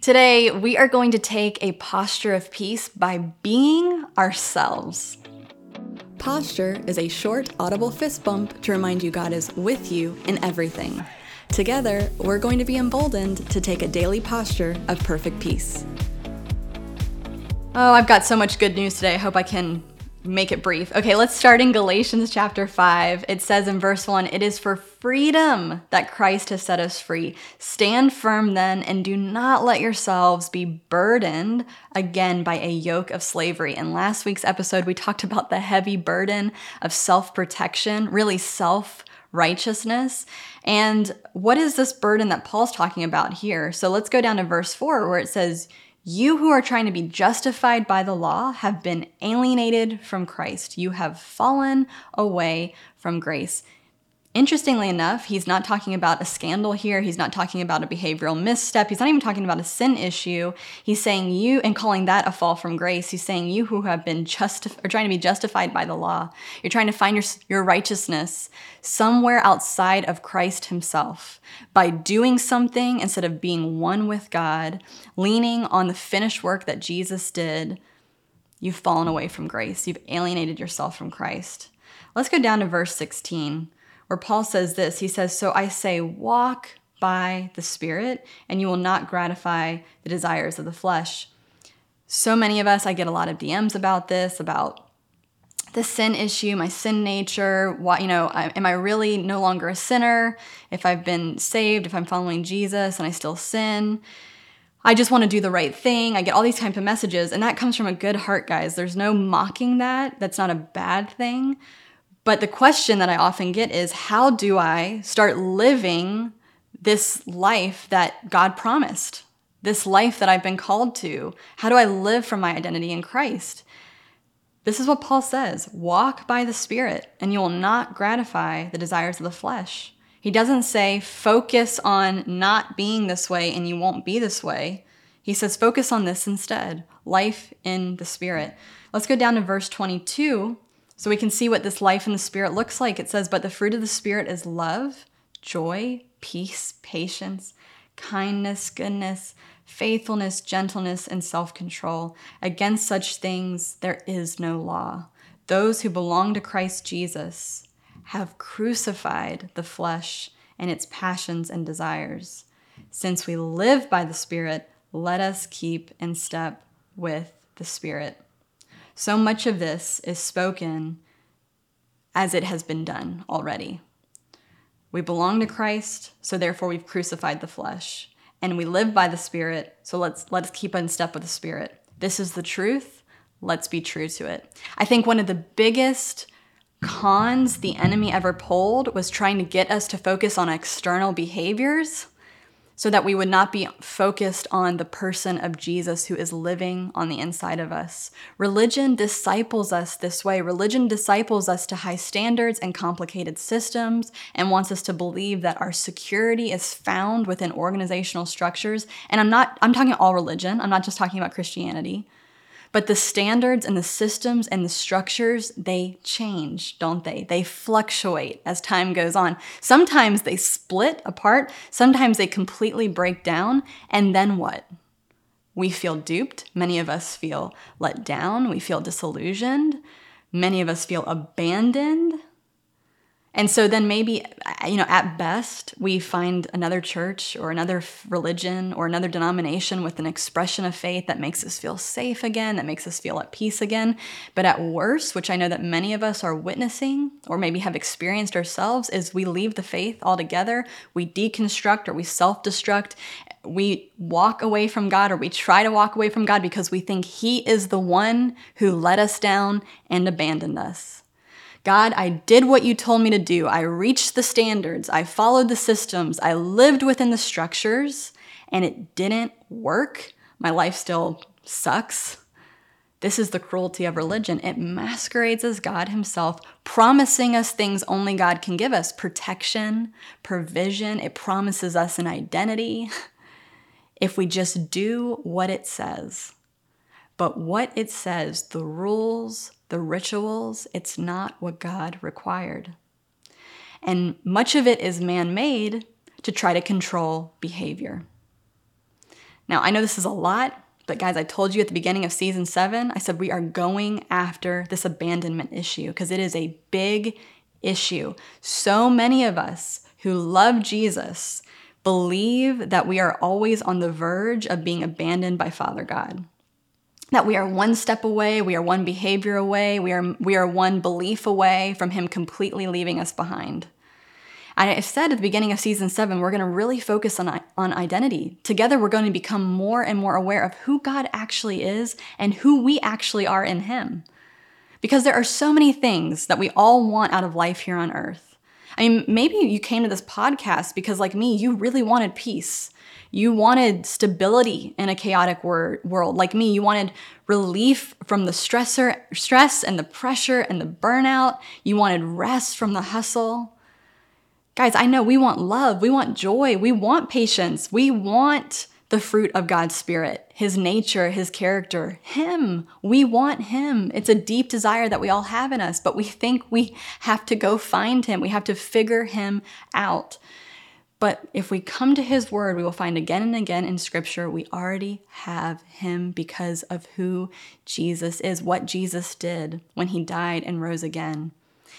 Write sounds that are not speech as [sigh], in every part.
Today, we are going to take a posture of peace by being ourselves. Posture is a short, audible fist bump to remind you God is with you in everything. Together, we're going to be emboldened to take a daily posture of perfect peace. Oh, I've got so much good news today. I hope I can make it brief. Okay, let's start in Galatians chapter 5. It says in verse 1 It is for freedom that Christ has set us free. Stand firm then, and do not let yourselves be burdened again by a yoke of slavery. In last week's episode, we talked about the heavy burden of self protection, really self righteousness. And what is this burden that Paul's talking about here? So let's go down to verse 4 where it says, you who are trying to be justified by the law have been alienated from Christ. You have fallen away from grace. Interestingly enough, he's not talking about a scandal here. He's not talking about a behavioral misstep. He's not even talking about a sin issue. He's saying you and calling that a fall from grace. He's saying you who have been justified or trying to be justified by the law. You're trying to find your, your righteousness somewhere outside of Christ himself by doing something instead of being one with God, leaning on the finished work that Jesus did. You've fallen away from grace. You've alienated yourself from Christ. Let's go down to verse 16 where Paul says this He says, So I say, walk by the Spirit, and you will not gratify the desires of the flesh. So many of us, I get a lot of DMs about this, about the sin issue, my sin nature. What you know, am I really no longer a sinner? If I've been saved, if I'm following Jesus and I still sin, I just want to do the right thing. I get all these types of messages, and that comes from a good heart, guys. There's no mocking that. That's not a bad thing. But the question that I often get is how do I start living this life that God promised? This life that I've been called to? How do I live from my identity in Christ? This is what Paul says walk by the Spirit, and you will not gratify the desires of the flesh. He doesn't say focus on not being this way and you won't be this way. He says focus on this instead life in the Spirit. Let's go down to verse 22 so we can see what this life in the Spirit looks like. It says, But the fruit of the Spirit is love, joy, peace, patience, kindness, goodness, faithfulness, gentleness, and self control. Against such things there is no law. Those who belong to Christ Jesus have crucified the flesh and its passions and desires. Since we live by the Spirit, let us keep in step with the Spirit. So much of this is spoken as it has been done already. We belong to Christ, so therefore we've crucified the flesh. And we live by the Spirit, so let's let's keep in step with the Spirit. This is the truth. Let's be true to it. I think one of the biggest cons the enemy ever pulled was trying to get us to focus on external behaviors so that we would not be focused on the person of Jesus who is living on the inside of us. Religion disciples us this way. Religion disciples us to high standards and complicated systems and wants us to believe that our security is found within organizational structures. And I'm not I'm talking all religion. I'm not just talking about Christianity. But the standards and the systems and the structures, they change, don't they? They fluctuate as time goes on. Sometimes they split apart, sometimes they completely break down, and then what? We feel duped. Many of us feel let down. We feel disillusioned. Many of us feel abandoned. And so then maybe, uh, you know, at best, we find another church or another religion or another denomination with an expression of faith that makes us feel safe again, that makes us feel at peace again. But at worst, which I know that many of us are witnessing or maybe have experienced ourselves, is we leave the faith altogether, we deconstruct or we self destruct, we walk away from God or we try to walk away from God because we think He is the one who let us down and abandoned us. God, I did what you told me to do. I reached the standards. I followed the systems. I lived within the structures, and it didn't work. My life still sucks. This is the cruelty of religion. It masquerades as God Himself, promising us things only God can give us protection, provision. It promises us an identity [laughs] if we just do what it says. But what it says, the rules, the rituals, it's not what God required. And much of it is man made to try to control behavior. Now, I know this is a lot, but guys, I told you at the beginning of season seven, I said we are going after this abandonment issue because it is a big issue. So many of us who love Jesus believe that we are always on the verge of being abandoned by Father God. That we are one step away, we are one behavior away, we are, we are one belief away from Him completely leaving us behind. And I said at the beginning of season seven, we're going to really focus on, on identity. Together, we're going to become more and more aware of who God actually is and who we actually are in Him. Because there are so many things that we all want out of life here on earth. I mean, maybe you came to this podcast because, like me, you really wanted peace. You wanted stability in a chaotic wor- world. Like me, you wanted relief from the stressor, stress and the pressure and the burnout. You wanted rest from the hustle. Guys, I know we want love, we want joy, we want patience, we want the fruit of God's Spirit, His nature, His character, Him. We want Him. It's a deep desire that we all have in us, but we think we have to go find Him. We have to figure Him out. But if we come to His Word, we will find again and again in Scripture we already have Him because of who Jesus is, what Jesus did when He died and rose again.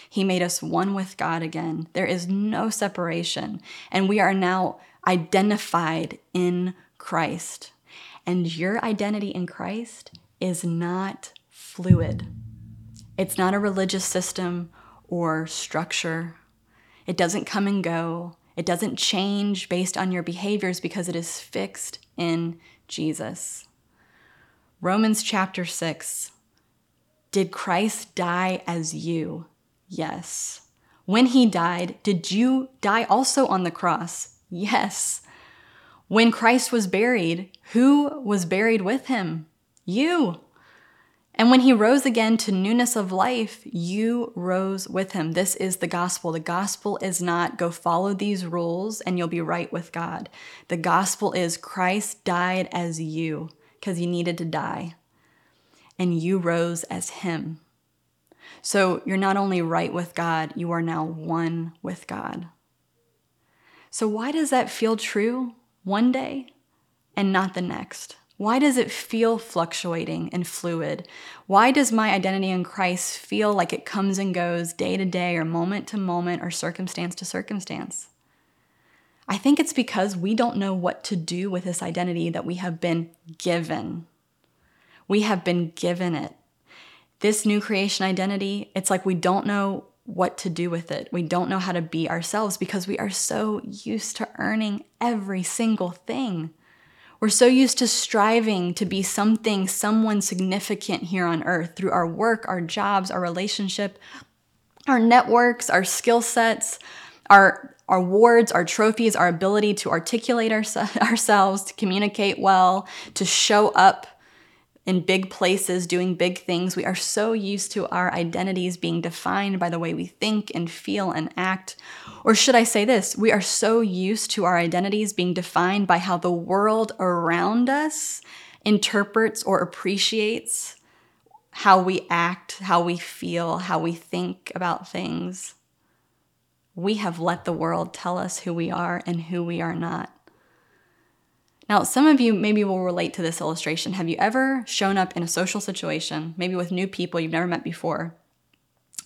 He made us one with God again. There is no separation. And we are now identified in Christ. And your identity in Christ is not fluid, it's not a religious system or structure. It doesn't come and go. It doesn't change based on your behaviors because it is fixed in Jesus. Romans chapter 6 Did Christ die as you? Yes. When he died, did you die also on the cross? Yes. When Christ was buried, who was buried with him? You. And when he rose again to newness of life, you rose with him. This is the gospel. The gospel is not go follow these rules and you'll be right with God. The gospel is Christ died as you because he needed to die, and you rose as him. So you're not only right with God, you are now one with God. So, why does that feel true one day and not the next? Why does it feel fluctuating and fluid? Why does my identity in Christ feel like it comes and goes day to day or moment to moment or circumstance to circumstance? I think it's because we don't know what to do with this identity that we have been given. We have been given it this new creation identity, it's like we don't know what to do with it. We don't know how to be ourselves because we are so used to earning every single thing. We're so used to striving to be something, someone significant here on earth through our work, our jobs, our relationship, our networks, our skill sets, our, our awards, our trophies, our ability to articulate our, [laughs] ourselves, to communicate well, to show up in big places doing big things. We are so used to our identities being defined by the way we think and feel and act. Or should I say this? We are so used to our identities being defined by how the world around us interprets or appreciates how we act, how we feel, how we think about things. We have let the world tell us who we are and who we are not. Now, some of you maybe will relate to this illustration. Have you ever shown up in a social situation, maybe with new people you've never met before,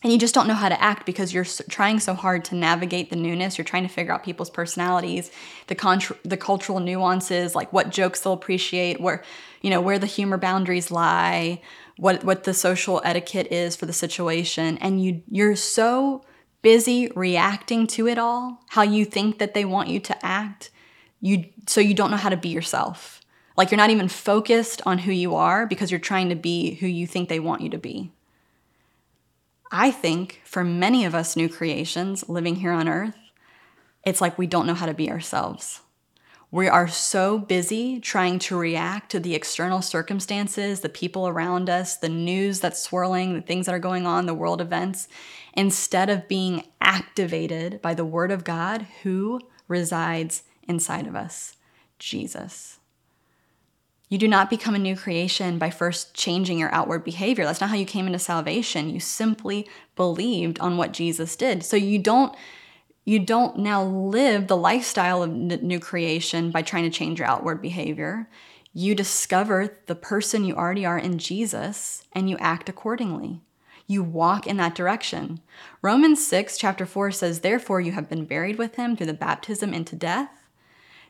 and you just don't know how to act because you're trying so hard to navigate the newness. You're trying to figure out people's personalities, the the cultural nuances, like what jokes they'll appreciate, where you know where the humor boundaries lie, what what the social etiquette is for the situation, and you you're so busy reacting to it all, how you think that they want you to act, you so you don't know how to be yourself. Like you're not even focused on who you are because you're trying to be who you think they want you to be. I think for many of us new creations living here on earth, it's like we don't know how to be ourselves. We are so busy trying to react to the external circumstances, the people around us, the news that's swirling, the things that are going on, the world events, instead of being activated by the Word of God who resides inside of us Jesus. You do not become a new creation by first changing your outward behavior. That's not how you came into salvation. You simply believed on what Jesus did. So you don't you don't now live the lifestyle of new creation by trying to change your outward behavior. you discover the person you already are in Jesus and you act accordingly. You walk in that direction. Romans 6, chapter 4 says, Therefore, you have been buried with him through the baptism into death,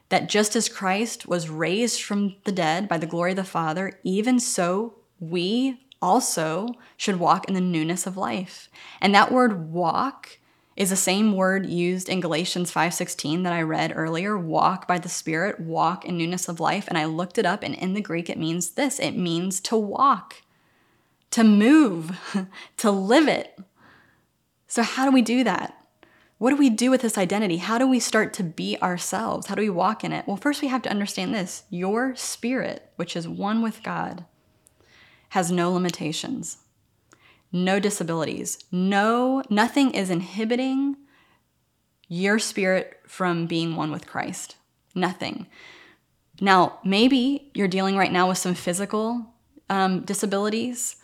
that just as Christ was raised from the dead by the glory of the Father, even so we also should walk in the newness of life. And that word walk is the same word used in Galatians 5:16 that I read earlier, walk by the spirit, walk in newness of life, and I looked it up and in the Greek it means this, it means to walk, to move, [laughs] to live it. So how do we do that? What do we do with this identity? How do we start to be ourselves? How do we walk in it? Well, first we have to understand this. Your spirit, which is one with God, has no limitations no disabilities. No, nothing is inhibiting your spirit from being one with Christ. Nothing. Now, maybe you're dealing right now with some physical um, disabilities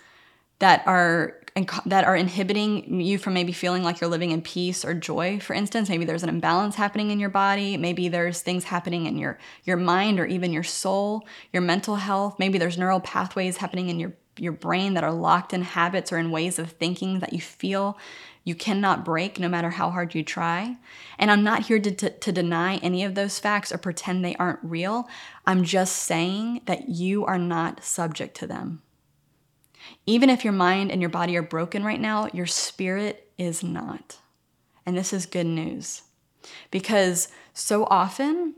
that are that are inhibiting you from maybe feeling like you're living in peace or joy for instance maybe there's an imbalance happening in your body maybe there's things happening in your your mind or even your soul your mental health maybe there's neural pathways happening in your your brain that are locked in habits or in ways of thinking that you feel you cannot break no matter how hard you try. And I'm not here to, to, to, deny any of those facts or pretend they aren't real. I'm just saying that you are not subject to them. Even if your mind and your body are broken right now, your spirit is not. And this is good news because so often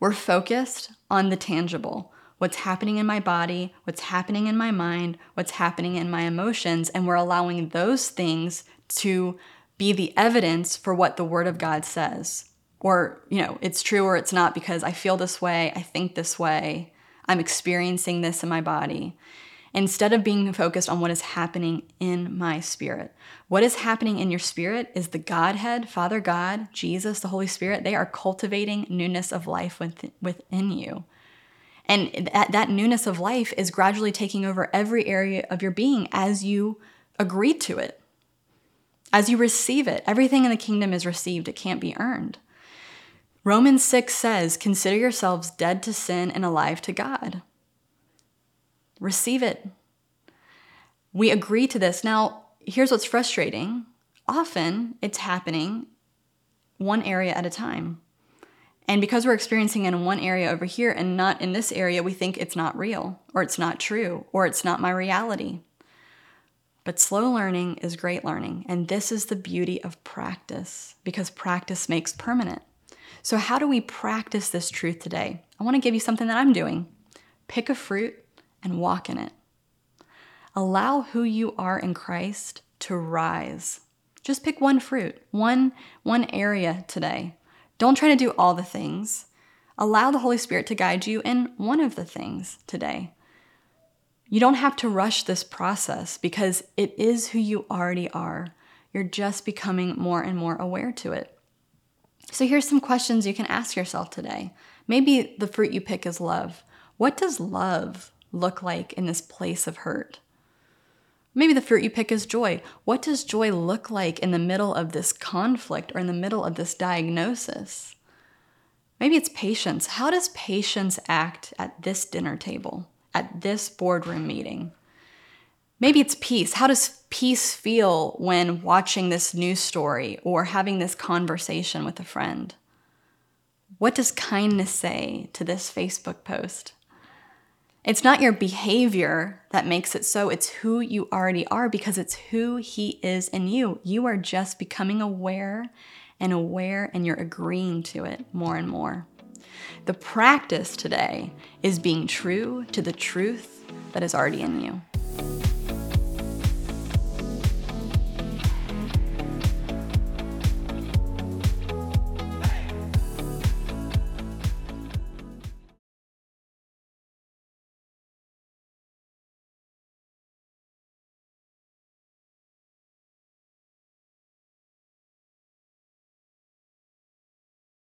we're focused on the tangible what's happening in my body, what's happening in my mind, what's happening in my emotions, and we're allowing those things to be the evidence for what the Word of God says. Or, you know, it's true or it's not because I feel this way, I think this way, I'm experiencing this in my body. Instead of being focused on what is happening in my spirit. What is happening in your spirit is the Godhead, Father God, Jesus, the Holy Spirit, they are cultivating newness of life within you. And that, that newness of life is gradually taking over every area of your being as you agree to it. As you receive it, everything in the kingdom is received, it can't be earned. Romans 6 says, Consider yourselves dead to sin and alive to God. Receive it. We agree to this. Now, here's what's frustrating often it's happening one area at a time. And because we're experiencing it in one area over here and not in this area, we think it's not real, or it's not true, or it's not my reality. But slow learning is great learning. And this is the beauty of practice because practice makes permanent. So, how do we practice this truth today? I want to give you something that I'm doing pick a fruit and walk in it. Allow who you are in Christ to rise. Just pick one fruit, one, one area today don't try to do all the things. Allow the Holy Spirit to guide you in one of the things today. You don't have to rush this process because it is who you already are. You're just becoming more and more aware to it. So here's some questions you can ask yourself today. Maybe the fruit you pick is love. What does love look like in this place of hurt? Maybe the fruit you pick is joy. What does joy look like in the middle of this conflict or in the middle of this diagnosis? Maybe it's patience. How does patience act at this dinner table, at this boardroom meeting? Maybe it's peace. How does peace feel when watching this news story or having this conversation with a friend? What does kindness say to this Facebook post? It's not your behavior that makes it so, it's who you already are because it's who He is in you. You are just becoming aware and aware, and you're agreeing to it more and more. The practice today is being true to the truth that is already in you.